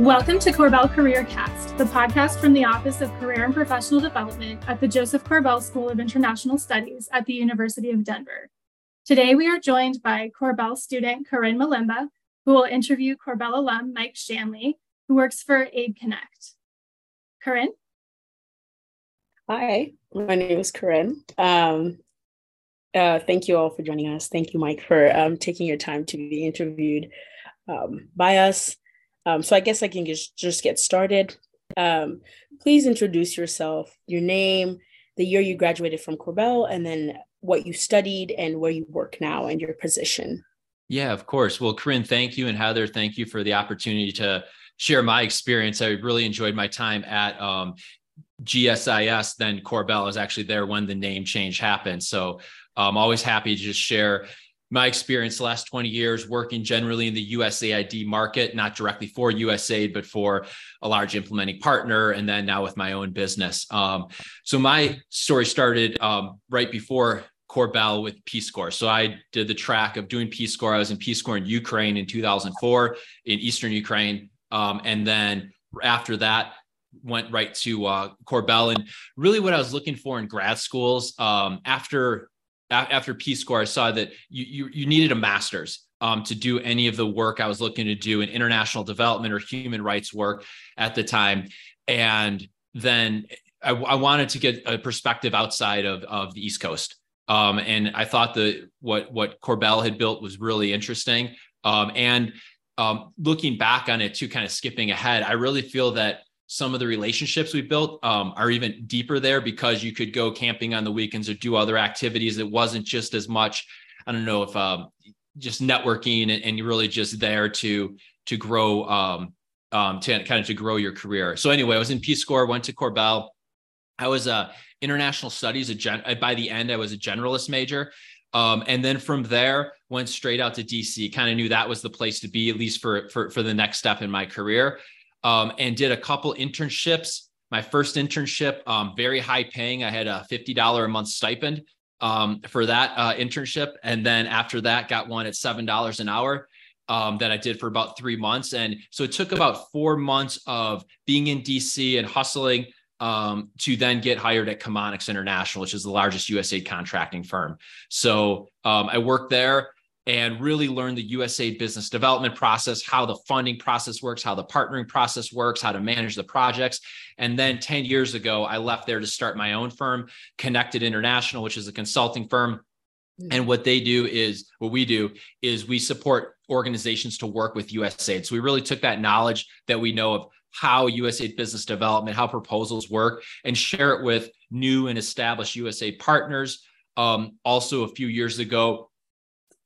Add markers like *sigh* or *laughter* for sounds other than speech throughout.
Welcome to Korbel Career Cast, the podcast from the Office of Career and Professional Development at the Joseph Korbel School of International Studies at the University of Denver. Today, we are joined by Korbel student Kereine Malemba, who will interview Korbel alum Mike Shanley, who works for Aid Connect. Kereine? Hi, my name is Kereine. Um, uh, thank you all for joining us. Thank you, Mike, for um, taking your time to be interviewed um, by us. Um, so I guess I can just, just get started. Um, please introduce yourself, your name, the year you graduated from Korbel, and then what you studied and where you work now and your position. Yeah, of course. Well, Kereine, thank you. And Heather, thank you for the opportunity to share my experience. I really enjoyed my time at um, GSIS, then Korbel was actually there when the name change happened. So I'm um, always happy to just share my experience the last 20 years working generally in the USAID market, not directly for USAID, but for a large implementing partner, and then now with my own business. Um, so my story started um, right before Korbel with Peace Corps. So I did the track of doing Peace Corps. I was in Peace Corps in Ukraine in 2004 in Eastern Ukraine. Um, and then after that, went right to uh, Korbel. And really, what I was looking for in grad schools um, after after Peace Corps, I saw that you you, you needed a master's um, to do any of the work I was looking to do in international development or human rights work at the time. And then I, I wanted to get a perspective outside of, of the East Coast. Um, and I thought that what what Korbel had built was really interesting. Um, and um, looking back on it too, kind of skipping ahead, I really feel that some of the relationships we built um, are even deeper there because you could go camping on the weekends or do other activities. It wasn't just as much, I don't know if um, just networking and, and, you're really just there to to grow um, um, to kind of to grow your career. So anyway, I was in Peace Corps, went to Korbel. I was a international studies. A gen- by the end, I was a generalist major. Um, and then from there, went straight out to DC. Kind of knew that was the place to be, at least for for for the next step in my career um, and did a couple internships. My first internship, um, very high paying. I had a $50 a month stipend um, for that uh, internship. And then after that, got one at $7 an hour um, that I did for about three months. And so it took about four months of being in DC and hustling um, to then get hired at Chemonics International, which is the largest USA contracting firm. So um, I worked there and really learn the USAID business development process, how the funding process works, how the partnering process works, how to manage the projects. And then 10 years ago, I left there to start my own firm, Konektid International, which is a consulting firm. Hmm. And what they do is what we do is we support organizations to work with USAID. So we really took that knowledge that we know of how USAID business development, how proposals work, and share it with new and established USAID partners. Um, also, a few years ago,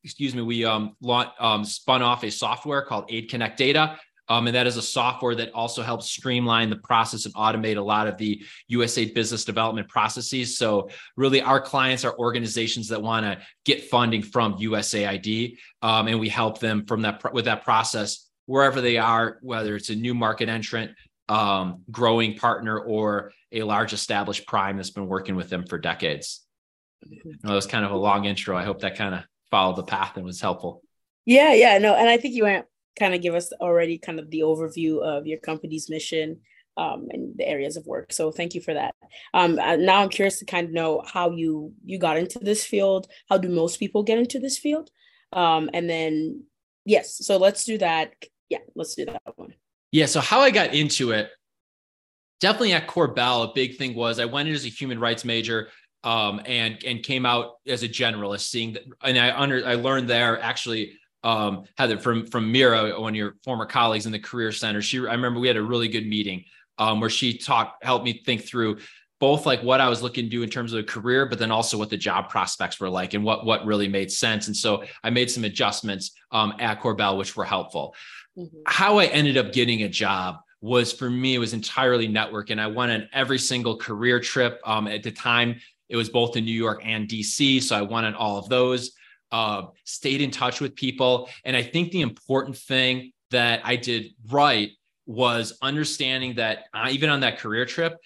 excuse me, we um, launched, um, spun off a software called AidKonekt Data. Um, and that is a software that also helps streamline the process and automate a lot of the USAID business development processes. So, really, our clients are organizations that want to get funding from USAID, um, and we help them from that with that process wherever they are, whether it's a new market entrant, um, growing partner, or a large established prime that's been working with them for decades. Well, that was kind of a long intro. I hope that kind of follow the path and was helpful. Yeah, yeah, no, and I think you went kind of give us already kind of the overview of your company's mission um, and the areas of work. So thank you for that. Um, uh, now I'm curious to kind of know how you you got into this field. How do most people get into this field? Um, and then yes, so let's do that. Yeah, let's do that one. Yeah. So how I got into it, definitely at Korbel, a big thing was I went in as a human rights major um, and and came out as a generalist, seeing that, and I under I learned there actually um, Heather from from Mira, one of your former colleagues in the Career Center. She I remember we had a really good meeting um, where she talked helped me think through both like what I was looking to do in terms of a career, but then also what the job prospects were like and what what really made sense. And so I made some adjustments um, at Korbel, which were helpful. Mm-hmm. How I ended up getting a job was for me it was entirely network, and I went on every single career trip. Um, at the time, it was both in New York and DC. So I wanted all of those, uh, stayed in touch with people. And I think the important thing that I did right was understanding that uh, even on that career trip,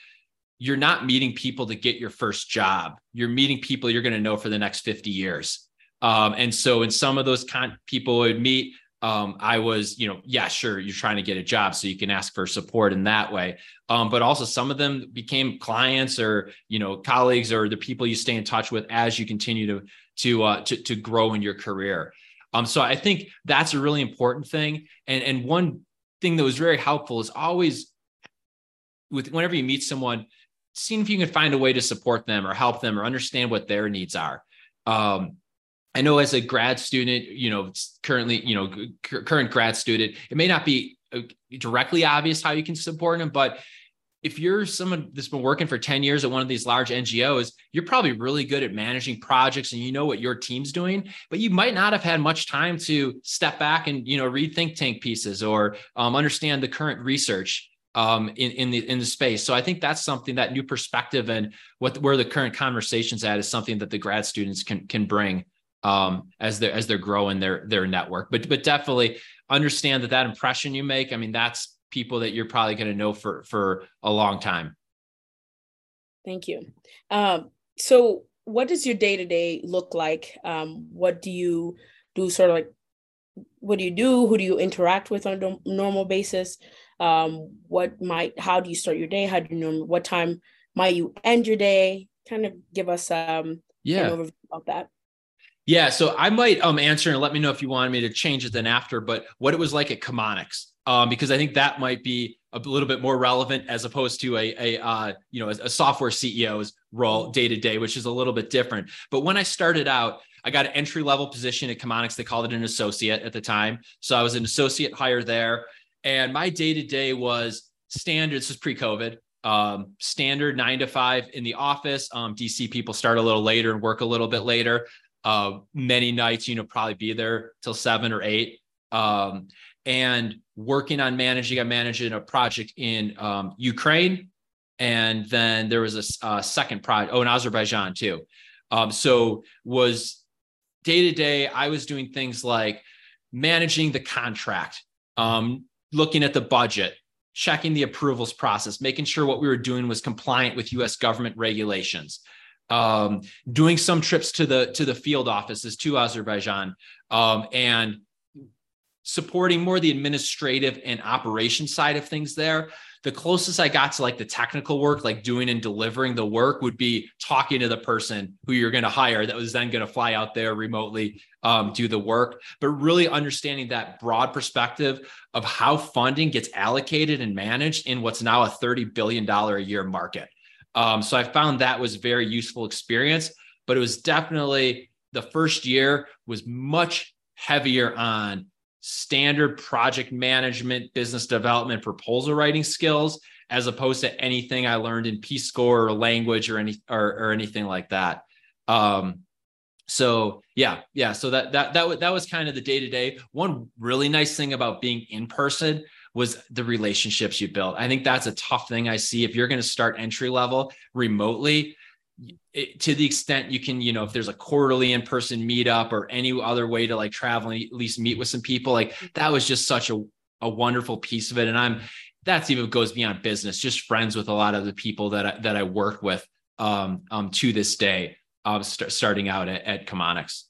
you're not meeting people to get your first job. You're meeting people you're going to know for the next 50 years. Um, and so, in some of those con- people I would meet, um, I was, you know, yeah, sure, you're trying to get a job, so you can ask for support in that way. Um, but also, some of them became clients or you know colleagues or the people you stay in touch with as you continue to to uh, to, to grow in your career. Um, so I think that's a really important thing. And and one thing that was very helpful is always with whenever you meet someone, seeing if you can find a way to support them or help them or understand what their needs are. Um, I know as a grad student, you know, currently, you know, current grad student, it may not be uh, directly obvious how you can support them, but if you're someone that's been working for 10 years at one of these large NGOs, you're probably really good at managing projects and you know what your team's doing, but you might not have had much time to step back and, you know, read think tank pieces or um, understand the current research um, in, in the in the space. So I think that's something that new perspective and what where the current conversations at is something that the grad students can can bring um, as they're as they're growing their their network. But but definitely understand that that impression you make. I mean, that's people that you're probably going to know for for a long time. Thank you. Um, so, what does your day to day look like? Um, what do you do? Sort of like, what do you do? Who do you interact with on a normal basis? Um, what might? How do you start your day? How do you know? What time might you end your day? Kind of give us um, yeah an overview about that. Yeah, so I might um answer and let me know if you wanted me to change it then after, but what it was like at Chemonics, um, because I think that might be a little bit more relevant as opposed to a, a uh, you know a, a software CEO's role day to day, which is a little bit different. But when I started out, I got an entry level position at Chemonics. They called it an associate at the time, so I was an associate hire there, and my day to day was standard. This was pre COVID. Um, standard nine to five in the office. Um, DC people start a little later and work a little bit later uh, many nights, you know, probably be there till seven or eight. Um, and working on managing, I managed a project in um, Ukraine. And then there was a, a second project, oh, in Azerbaijan too. Um, so was day to day, I was doing things like managing the contract, um, looking at the budget, checking the approvals process, making sure what we were doing was compliant with US government regulations um, doing some trips to the to the field offices to Azerbaijan, um, and supporting more the administrative and operation side of things there. The closest I got to like the technical work, like doing and delivering the work, would be talking to the person who you're going to hire that was then going to fly out there remotely, um, do the work, but really understanding that broad perspective of how funding gets allocated and managed in what's now a $30 billion a year market. Um, so I found that was very useful experience, but it was definitely the first year was much heavier on standard project management, business development, proposal writing skills, as opposed to anything I learned in Peace Corps or language or any or, or anything like that. Um, so yeah, yeah. So that that that that was kind of the day to day. One really nice thing about being in person was the relationships you built. I think that's a tough thing I see if you're going to start entry level remotely. It, to the extent you can, you know, if there's a quarterly in person meetup or any other way to like travel and at least meet with some people, like that was just such a, a wonderful piece of it. And I'm, that's even goes beyond business, just friends with a lot of the people that I, that I work with um, um, to this day, um, st- starting out at, at Chemonics.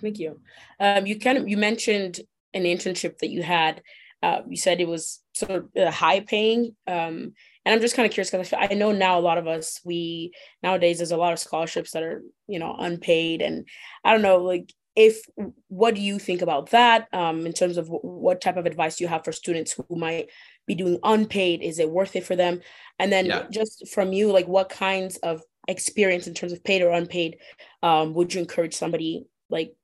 Thank you. Um, you kind of, you mentioned an internship that you had uh, you said it was sort of uh, high paying. Um, and I'm just kind of curious because I know now a lot of us, we nowadays there's a lot of scholarships that are, you know, unpaid. And I don't know, like, if what do you think about that um, in terms of what type of advice do you have for students who might be doing unpaid? Is it worth it for them? And then yeah. just from you, like, what kinds of experience in terms of paid or unpaid um, would you encourage somebody like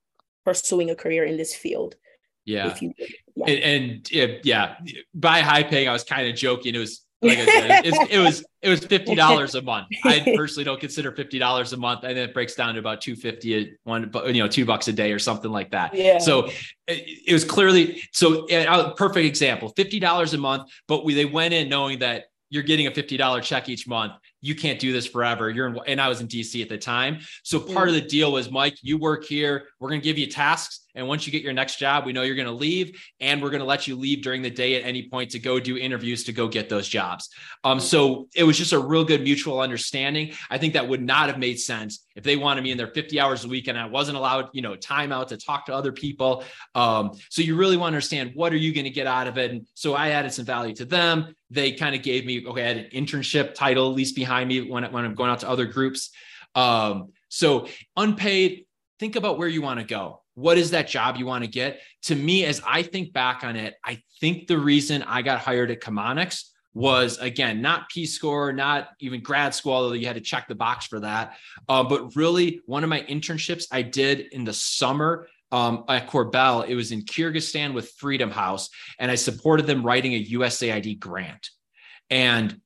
pursuing a career in this field? Yeah. You, yeah. And, and, yeah, by high paying, I was kind of joking. It was like I said, it was it was fifty dollars a month. I *laughs* personally don't consider fifty dollars a month, and then it breaks down to about two fifty one, you know, two bucks a day or something like that. Yeah. So it, it was clearly so a perfect example, fifty dollars a month. But we they went in knowing that you're getting a fifty dollar check each month, you can't do this forever. You're in, and I was in DC at the time. So part of the deal was, Mike, you work here. We're going to give you tasks. And once you get your next job, we know you're going to leave and we're going to let you leave during the day at any point to go do interviews to go get those jobs. Um, so it was just a real good mutual understanding. I think that would not have made sense if they wanted me in there 50 hours a week and I wasn't allowed, you know, time out to talk to other people. Um, so you really want to understand what are you going to get out of it. And so I added some value to them. They kind of gave me, okay, I had an internship title at least behind me when, when I'm going out to other groups. Um, so unpaid, think about where you want to go. What is that job you want to get? To me, as I think back on it, I think the reason I got hired at Chemonics was again not Peace Corps, not even grad school, although you had to check the box for that. Uh, but really, one of my internships I did in the summer um, at Korbel, it was in Kyrgyzstan with Freedom House, and I supported them writing a USAID grant. And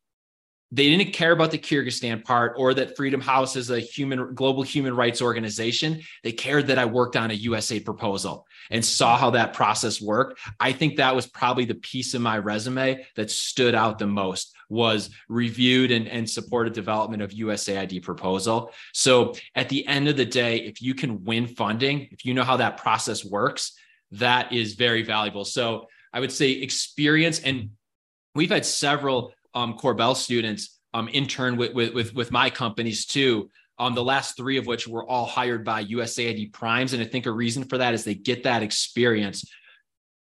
they didn't care about the Kyrgyzstan part or that Freedom House is a human global human rights organization. They cared that I worked on a USA proposal and saw how that process worked. I think that was probably the piece of my resume that stood out the most was reviewed and, and supported development of USAID proposal. So at the end of the day, if you can win funding, if you know how that process works, that is very valuable. So I would say experience and we've had several um, Korbel students um, intern with, with, with, my companies too. Um, the last three of which were all hired by USAID primes. And I think a reason for that is they get that experience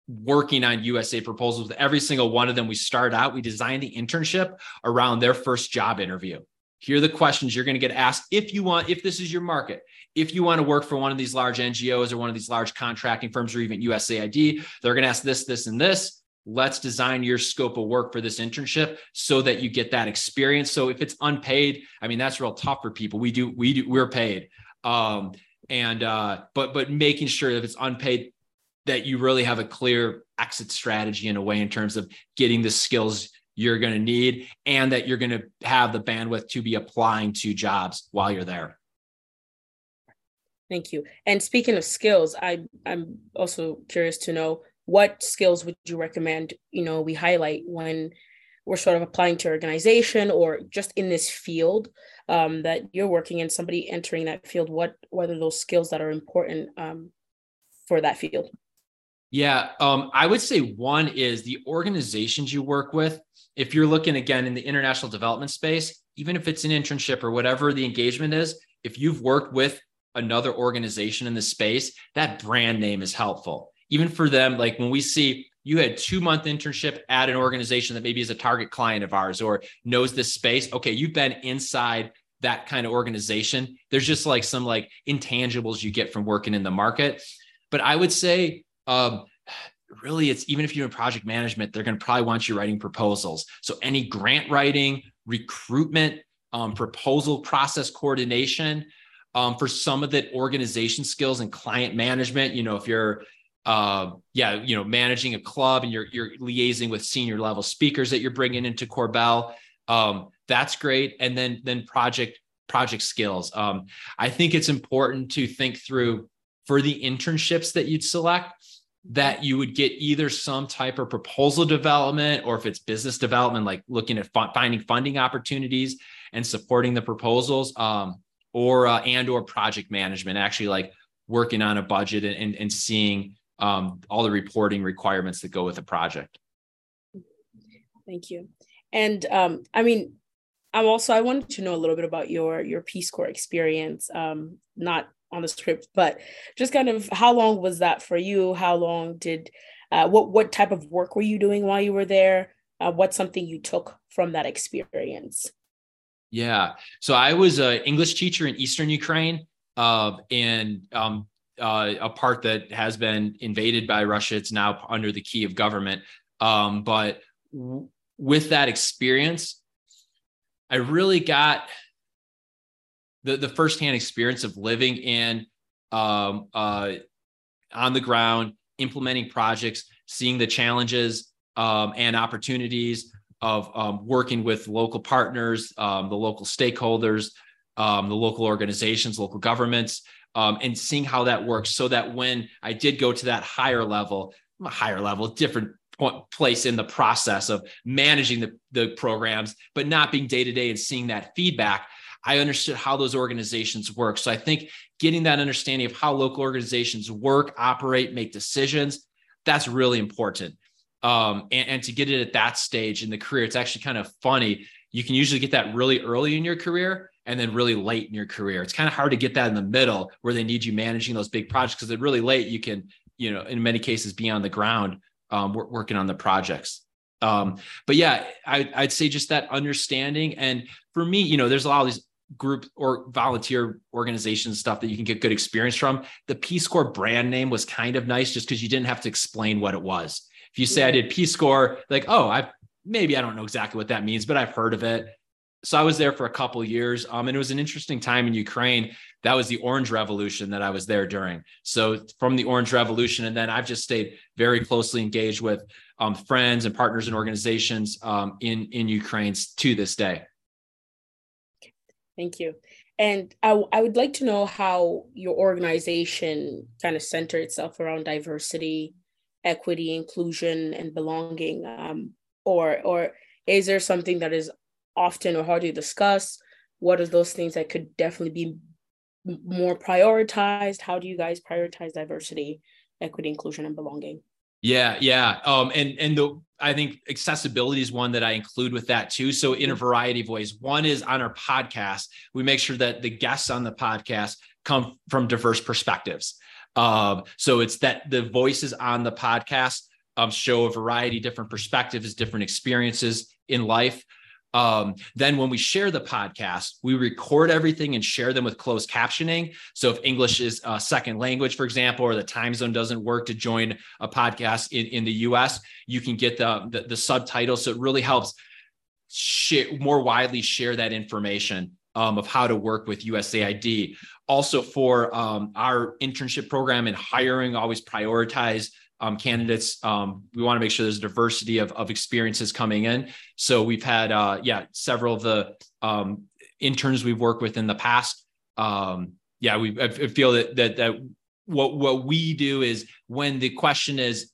working on USA proposals. With every single one of them, we start out, we design the internship around their first job interview. Here are the questions you're going to get asked if you want, if this is your market. If you want to work for one of these large NGOs or one of these large contracting firms or even USAID, they're going to ask this, this, and this let's design your scope of work for this internship so that you get that experience. So if it's unpaid i mean that's real tough for people. We do we do we're paid. Um and uh but but making sure if it's unpaid that you really have a clear exit strategy in a way in terms of getting the skills you're going to need and that you're going to have the bandwidth to be applying to jobs while you're there. Thank you. And speaking of skills i i'm also curious to know what skills would you recommend you know we highlight when we're sort of applying to organization or just in this field um, that you're working in somebody entering that field what what are those skills that are important um, for that field? Yeah um, i would say one is the organizations you work with. If you're looking again in the international development space even if it's an internship or whatever the engagement is if you've worked with another organization in the space that brand name is helpful even for them, like when we see you had two month internship at an organization that maybe is a target client of ours or knows this space. Okay, you've been inside that kind of organization. There's just like some like intangibles you get from working in the market. But I would say, um, really, it's even if you're in project management, they're going to probably want you writing proposals. So any grant writing, recruitment, um, proposal process coordination. Um, for some of the organization skills and client management, you know, if you're uh, yeah, you know, managing a club and you're you're liaising with senior level speakers that you're bringing into Korbel. Um, that's great. And then then project project skills. Um, I think it's important to think through for the internships that you'd select that you would get either some type of proposal development or if it's business development, like looking at finding funding opportunities and supporting the proposals, um, or uh, and or project management, actually like working on a budget and, and, and seeing um, all the reporting requirements that go with the project. Thank you. And um, I mean, I'm also I wanted to know a little bit about your your Peace Corps experience. Um, not on the script, but just kind of how long was that for you? How long did uh, what what type of work were you doing while you were there? Uh, what's something you took from that experience? Yeah, so I was an English teacher in Eastern Ukraine, uh, and um, uh, a part that has been invaded by Russia. It's now under the Kyiv government. Um, but w- with that experience, I really got the, the firsthand experience of living in um, uh, on the ground, implementing projects, seeing the challenges um, and opportunities of um, working with local partners, um, the local stakeholders, um, the local organizations, local governments, um, and seeing how that works so that when I did go to that higher level, a higher level, different place in the process of managing the, the programs, but not being day to day and seeing that feedback. I understood how those organizations work. So I think getting that understanding of how local organizations work, operate, make decisions, that's really important. Um, and, and to get it at that stage in the career, it's actually kind of funny. You can usually get that really early in your career and then really late in your career. It's kind of hard to get that in the middle where they need you managing those big projects because at really late you can, you know, in many cases be on the ground um, working on the projects. Um, but yeah, I, I'd say just that understanding. And for me, you know, there's a lot of these group or volunteer organization stuff that you can get good experience from. The Peace Corps brand name was kind of nice just because you didn't have to explain what it was. If you say. I did Peace Corps, like, oh, I maybe I don't know exactly what that means, but I've heard of it. So I was there for a couple years. Um, and it was an interesting time in Ukraine. That was the Orange Revolution that I was there during. So from the Orange Revolution, and then I've just stayed very closely engaged with um, friends and partners and organizations um, in in Ukraine to this day. Thank you. And I, I would like to know how your organization kind of center itself around diversity, equity, inclusion, and belonging. Um, or or is there something that is often or how do discuss? What are those things that could definitely be more prioritized? How do you guys prioritize diversity, equity, inclusion, and belonging? Yeah, yeah. Um, and and the I think accessibility is one that I include with that too. So in a mm-hmm. variety of ways. One is on our podcast, we make sure that the guests on the podcast come from diverse perspectives. Um, so it's that the voices on the podcast um, show a variety, different perspectives, different experiences in life. Um, then when we share the podcast, we record everything and share them with closed captioning. So if English is a second language, for example, or the time zone doesn't work to join a podcast in, in the US, you can get the, the, the subtitles. So it really helps share, more widely share that information um, of how to work with USAID. Also for um, our internship program and hiring, always prioritize um, candidates. Um, we want to make sure there's a diversity of, of experiences coming in. So we've had, uh, yeah, several of the um, interns we've worked with in the past. Um, yeah, we I feel that that that what what we do is when the question is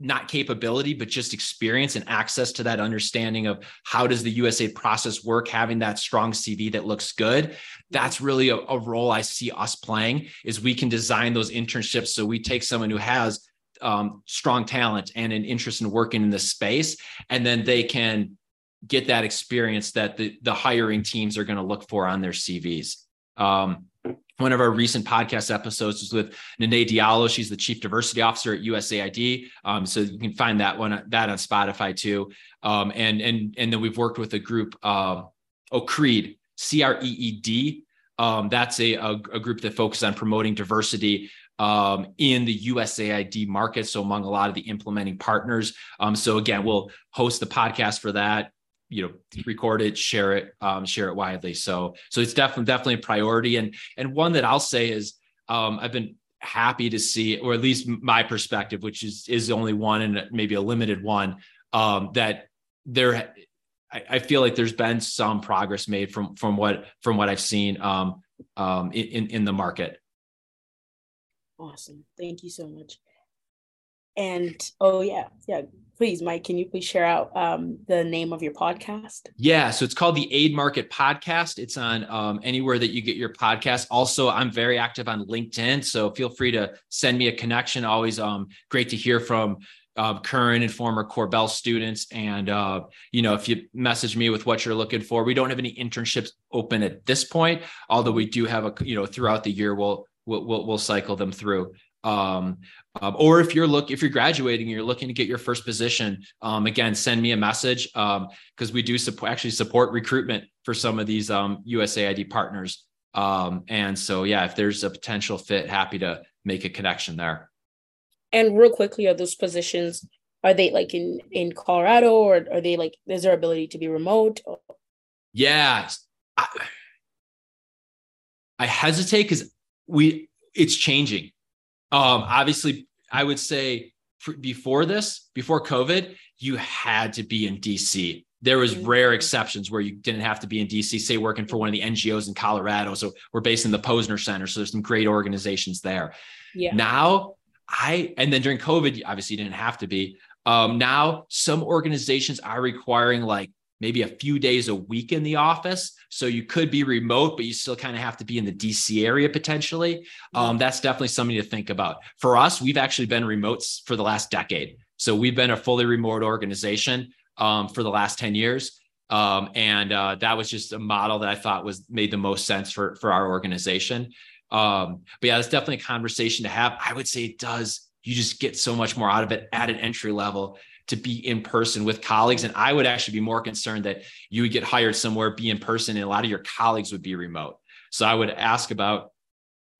not capability but just experience and access to that understanding of how does the USAID process work having that strong cv that looks good that's really a, a, role i see us playing is we can design those internships so we take someone who has um, strong talent and an interest in working in this space, and then they can get that experience that the, the hiring teams are going to look for on their CVs. Um, one of our recent podcast episodes was with Neneh Diallo. She's the chief diversity officer at USAID. Um, so you can find that one that on Spotify too. Um, and and and then we've worked with a group, uh, oh Creed, C R E E D. Um, that's a, a, a, group that focuses on promoting diversity um, in the USAID market. So among a lot of the implementing partners. Um, so again, we'll host the podcast for that. You know, record it, share it, um, share it widely. So so it's definitely definitely a priority. And and one that I'll say is um, I've been happy to see, or at least my perspective, which is is only one and maybe a limited one, um, that there I, feel like there's been some progress made from from what from what I've seen um, um, in in the market. Awesome. Thank you so much. And oh yeah, yeah. Please, Mike, can you please share out um, the name of your podcast? Yeah, so it's called the Aid Market Podcast. It's on um, anywhere that you get your podcast. Also, I'm very active on LinkedIn, so feel free to send me a connection. Always um, great to hear from uh, current and former Korbel students. And, uh, you know, if you message me with what you're looking for, we don't have any internships open at this point, although we do have a, you know, throughout the year, we'll, we'll, we'll, we'll cycle them through. Um, um, or if you're look if you're graduating you're looking to get your first position um, again send me a message because um, we do support actually support recruitment for some of these usaid um, partners. Um, and so yeah if there's a potential fit happy to make a connection there. And real quickly are those positions are they like in in colorado or are they like is there ability to be remote? Yeah I, I hesitate because we it's changing. Um, obviously, I would say before this, before COVID, you had to be in DC. There was mm-hmm. rare exceptions where you didn't have to be in DC, say working for one of the NGOs in Colorado. So we're based in the Posner Center. So there's some great organizations there. Yeah. Now I and then during COVID, obviously you didn't have to be. Um, now, some organizations are requiring like maybe a few days a week in the office. So you could be remote, but you still kind of have to be in the DC area potentially. Um, that's definitely something to think about. For us, we've actually been remotes for the last decade. So we've been a fully remote organization um, for the last 10 years. Um, and uh, that was just a model that I thought was made the most sense for, for our organization. Um, but yeah, it's definitely a conversation to have. I would say it does. You just get so much more out of it at an entry level to be in person with colleagues. And I would actually be more concerned that you would get hired somewhere, be in person, and a lot of your colleagues would be remote. So I would ask about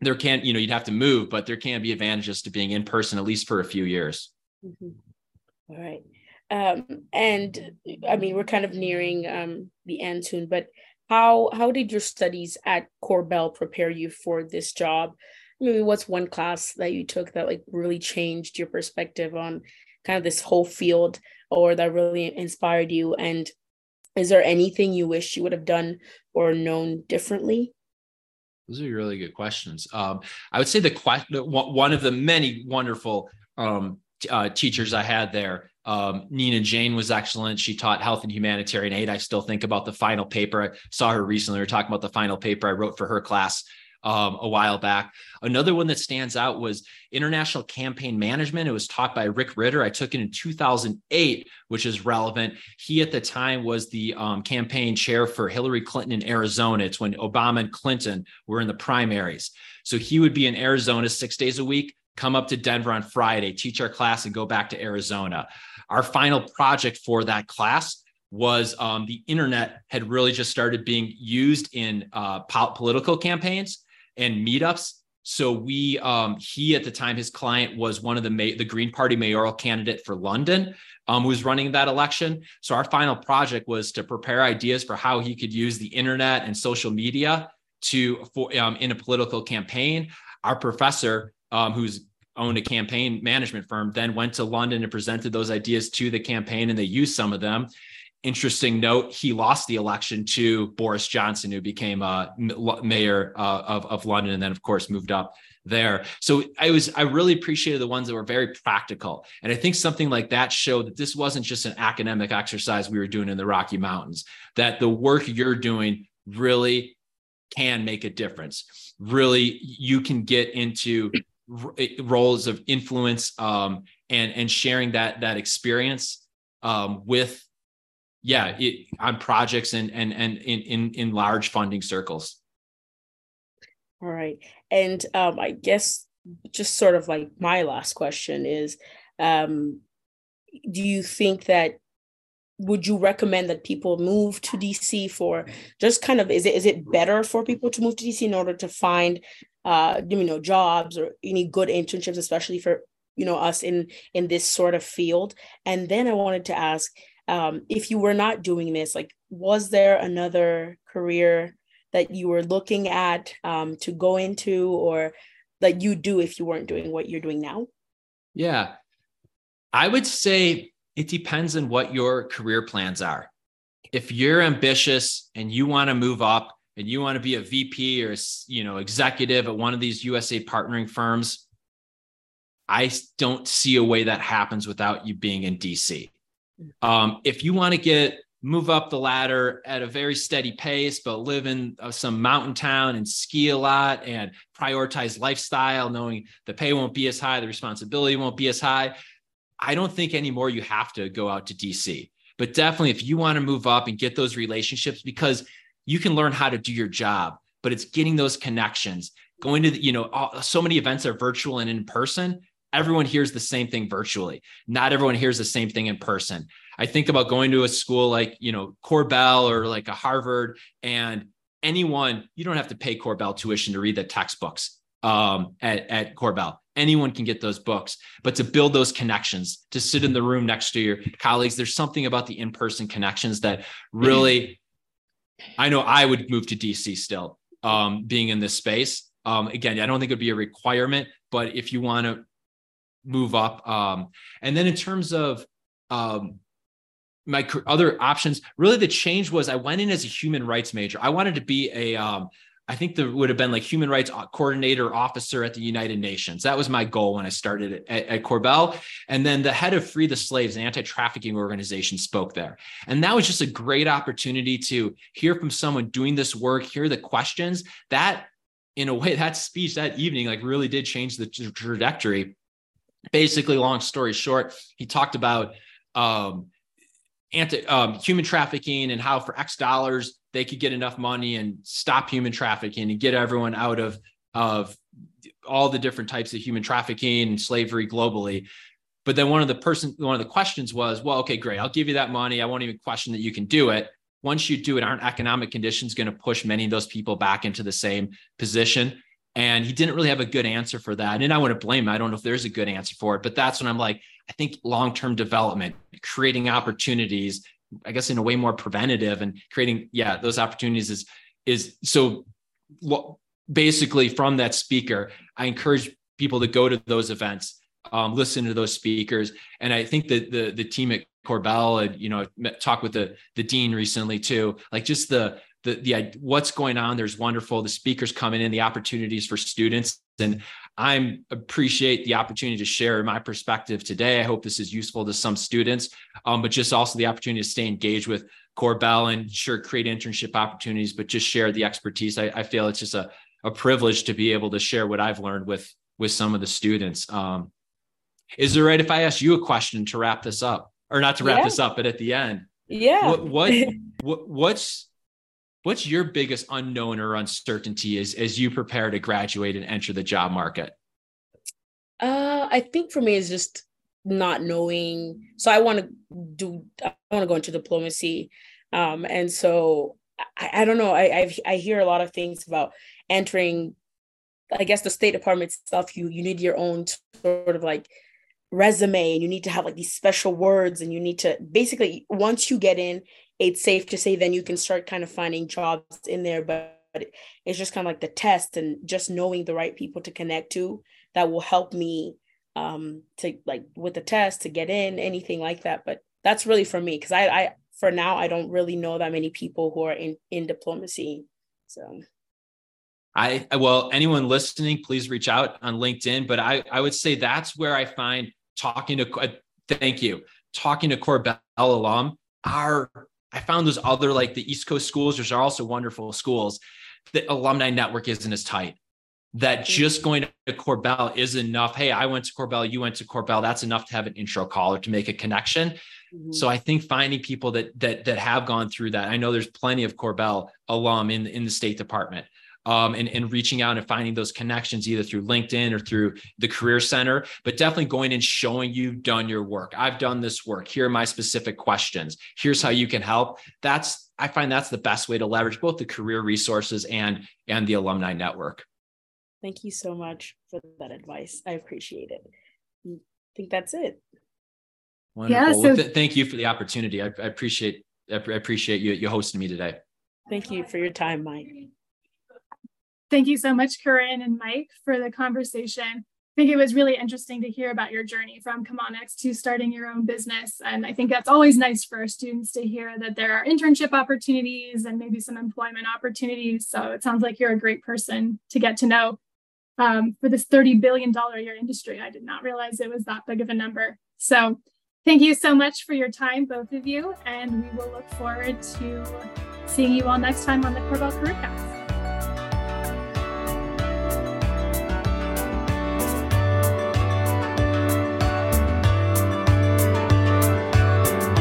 there can't, you know, you'd have to move, but there can be advantages to being in person, at least for a few years. Mm-hmm. All right. Um, and I mean, we're kind of nearing um, the end soon, but how how did your studies at Korbel prepare you for this job? Maybe what's one class that you took that like really changed your perspective on kind of this whole field or that really inspired you? And is there anything you wish you would have done or known differently? Those are really good questions. Um, I would say the question, one of the many wonderful um, uh, teachers I had there, um, Nina Jane was excellent. She taught health and humanitarian aid. I still think about the final paper. I saw her recently. We were talking about the final paper I wrote for her class um, a while back. Another one that stands out was international campaign management. It was taught by Rick Ridder. I took it in 2008, which is relevant. He at the time was the um, campaign chair for Hillary Clinton in Arizona. It's when Obama and Clinton were in the primaries. So he would be in Arizona six days a week, come up to Denver on Friday, teach our class, and go back to Arizona. Our final project for that class was um, the internet had really just started being used in uh, political campaigns and meetups. So we, um, he at the time, his client was one of the ma- the Green Party mayoral candidate for London, um, who was running that election. So our final project was to prepare ideas for how he could use the internet and social media to for um, in a political campaign. Our professor, um, who's owned a campaign management firm, then went to London and presented those ideas to the campaign, and they used some of them interesting note he lost the election to boris johnson who became uh, mayor uh, of, of london and then of course moved up there. So i was i really appreciated the ones that were very practical. And i think something like that showed that this wasn't just an academic exercise we were doing in the rocky mountains that the work you're doing really can make a difference. Really you can get into roles of influence um, and and sharing that that experience um, with yeah, it, on projects and and and in in in large funding circles. All right, and um, I guess just sort of like my last question is, um, do you think that would you recommend that people move to DC for just kind of is it is it better for people to move to DC in order to find uh you know jobs or any good internships, especially for you know us in in this sort of field? And then I wanted to ask um, if you were not doing this like was there another career that you were looking at um, to go into or that you do if you weren't doing what you're doing now? Yeah. I would say it depends on what your career plans are. If you're ambitious and you want to move up and you want to be a vp or you know executive at one of these usa partnering firms i don't see a way that happens without you being in dc um, if you want to get move up the ladder at a very steady pace, but live in uh, some mountain town and ski a lot and prioritize lifestyle, knowing the pay won't be as high, the responsibility won't be as high. I don't think anymore you have to go out to DC. But definitely, if you want to move up and get those relationships, because you can learn how to do your job, but it's getting those connections. Going to, the, you know, all, so many events are virtual and in person everyone hears the same thing virtually. Not everyone hears the same thing in person. I think about going to a school like, you know, Korbel or like a Harvard and anyone, you don't have to pay Korbel tuition to read the textbooks um, at, at Korbel. Anyone can get those books, but to build those connections, to sit in the room next to your colleagues, there's something about the in-person connections that really, I know I would move to DC still, um, being in this space. Um, again, I don't think it would be a requirement, but if you want to move up. Um, and then in terms of um, my other options, really the change was I went in as a human rights major. I wanted to be a um, I think there would have been like human rights coordinator officer at the United Nations. That was my goal when I started at, at Korbel. And then the head of Free the Slaves, an anti-trafficking organization, spoke there. And that was just a great opportunity to hear from someone doing this work, hear the questions. That, in a way, *laughs* that speech that evening, like really did change the trajectory. Basically, long story short, he talked about um, anti um, human trafficking and how for X dollars they could get enough money and stop human trafficking and get everyone out of of all the different types of human trafficking and slavery globally. But then one of the person, one of the questions was, well, okay, great, I'll give you that money. I won't even question that you can do it. Once you do it, aren't economic conditions going to push many of those people back into the same position? And he didn't really have a good answer for that. And I want to blame him. I don't know if there's a good answer for it, but that's when I'm like, I think long-term development, creating opportunities, I guess in a way more preventative and creating, yeah, those opportunities is is so basically from that speaker, I encourage people to go to those events, um, listen to those speakers. And I think that the the team at Korbel, and you know talk with the the dean recently too, like just the the the what's going on? There's wonderful the speakers coming in the opportunities for students. And i appreciate the opportunity to share my perspective today. I hope this is useful to some students um, but just also the opportunity to stay engaged with Korbel and sure create internship opportunities but just share the expertise. I, I feel it's just a, a privilege to be able to share what i've learned with with some of the students. Um, is it right if i ask you a question to wrap this up? Or not to wrap yeah. this up but at the end. Yeah. What, what, *laughs* what what's what's your biggest unknown or uncertainty as, as you prepare to graduate and enter the job market? Uh, I think for me is just not knowing. So I want to do, I want to go into diplomacy. Um, and so I, I don't know. I, I've, I hear a lot of things about entering, I guess the State Department stuff. You, you need your own sort of like resume and you need to have like these special words and you need to basically once you get in it's safe to say then you can start kind of finding jobs in there but it's just kind of like the test and just knowing the right people to connect to that will help me um to like with the test to get in anything like that but that's really for me because I, I for now i don't really know that many people who are in in diplomacy so I well, anyone listening, please reach out on LinkedIn. But I, I would say that's where I find talking to uh, thank you, talking to Korbel alum are I found those other like the East Coast schools, which are also wonderful schools, the alumni network isn't as tight. That mm-hmm. just going to Korbel is enough. Hey, I went to Korbel, you went to Korbel. That's enough to have an intro call or to make a connection. Mm-hmm. So I think finding people that that that have gone through that. I know there's plenty of Korbel alum in in the State Department um, and, and reaching out and finding those connections either through LinkedIn or through the Career Center, but definitely going and showing you've done your work. I've done this work. Here are my specific questions. Here's how you can help. That's I find that's the best way to leverage both the career resources and and the alumni network. Thank you so much for that advice. I appreciate it. I think that's it. Wonderful. Yeah, so- well, th- thank you for the opportunity. I, I appreciate I appreciate you you hosting me today. Thank you for your time, Mike. Thank you so much, Kereine and Mike, for the conversation. I think it was really interesting to hear about your journey from Chemonics to starting your own business. And I think that's always nice for students to hear that there are internship opportunities and maybe some employment opportunities. So it sounds like you're a great person to get to know um, for this $30 billion a year industry. I did not realize it was that big of a number. So thank you so much for your time, both of you. And we will look forward to seeing you all next time on the Korbel Careercast.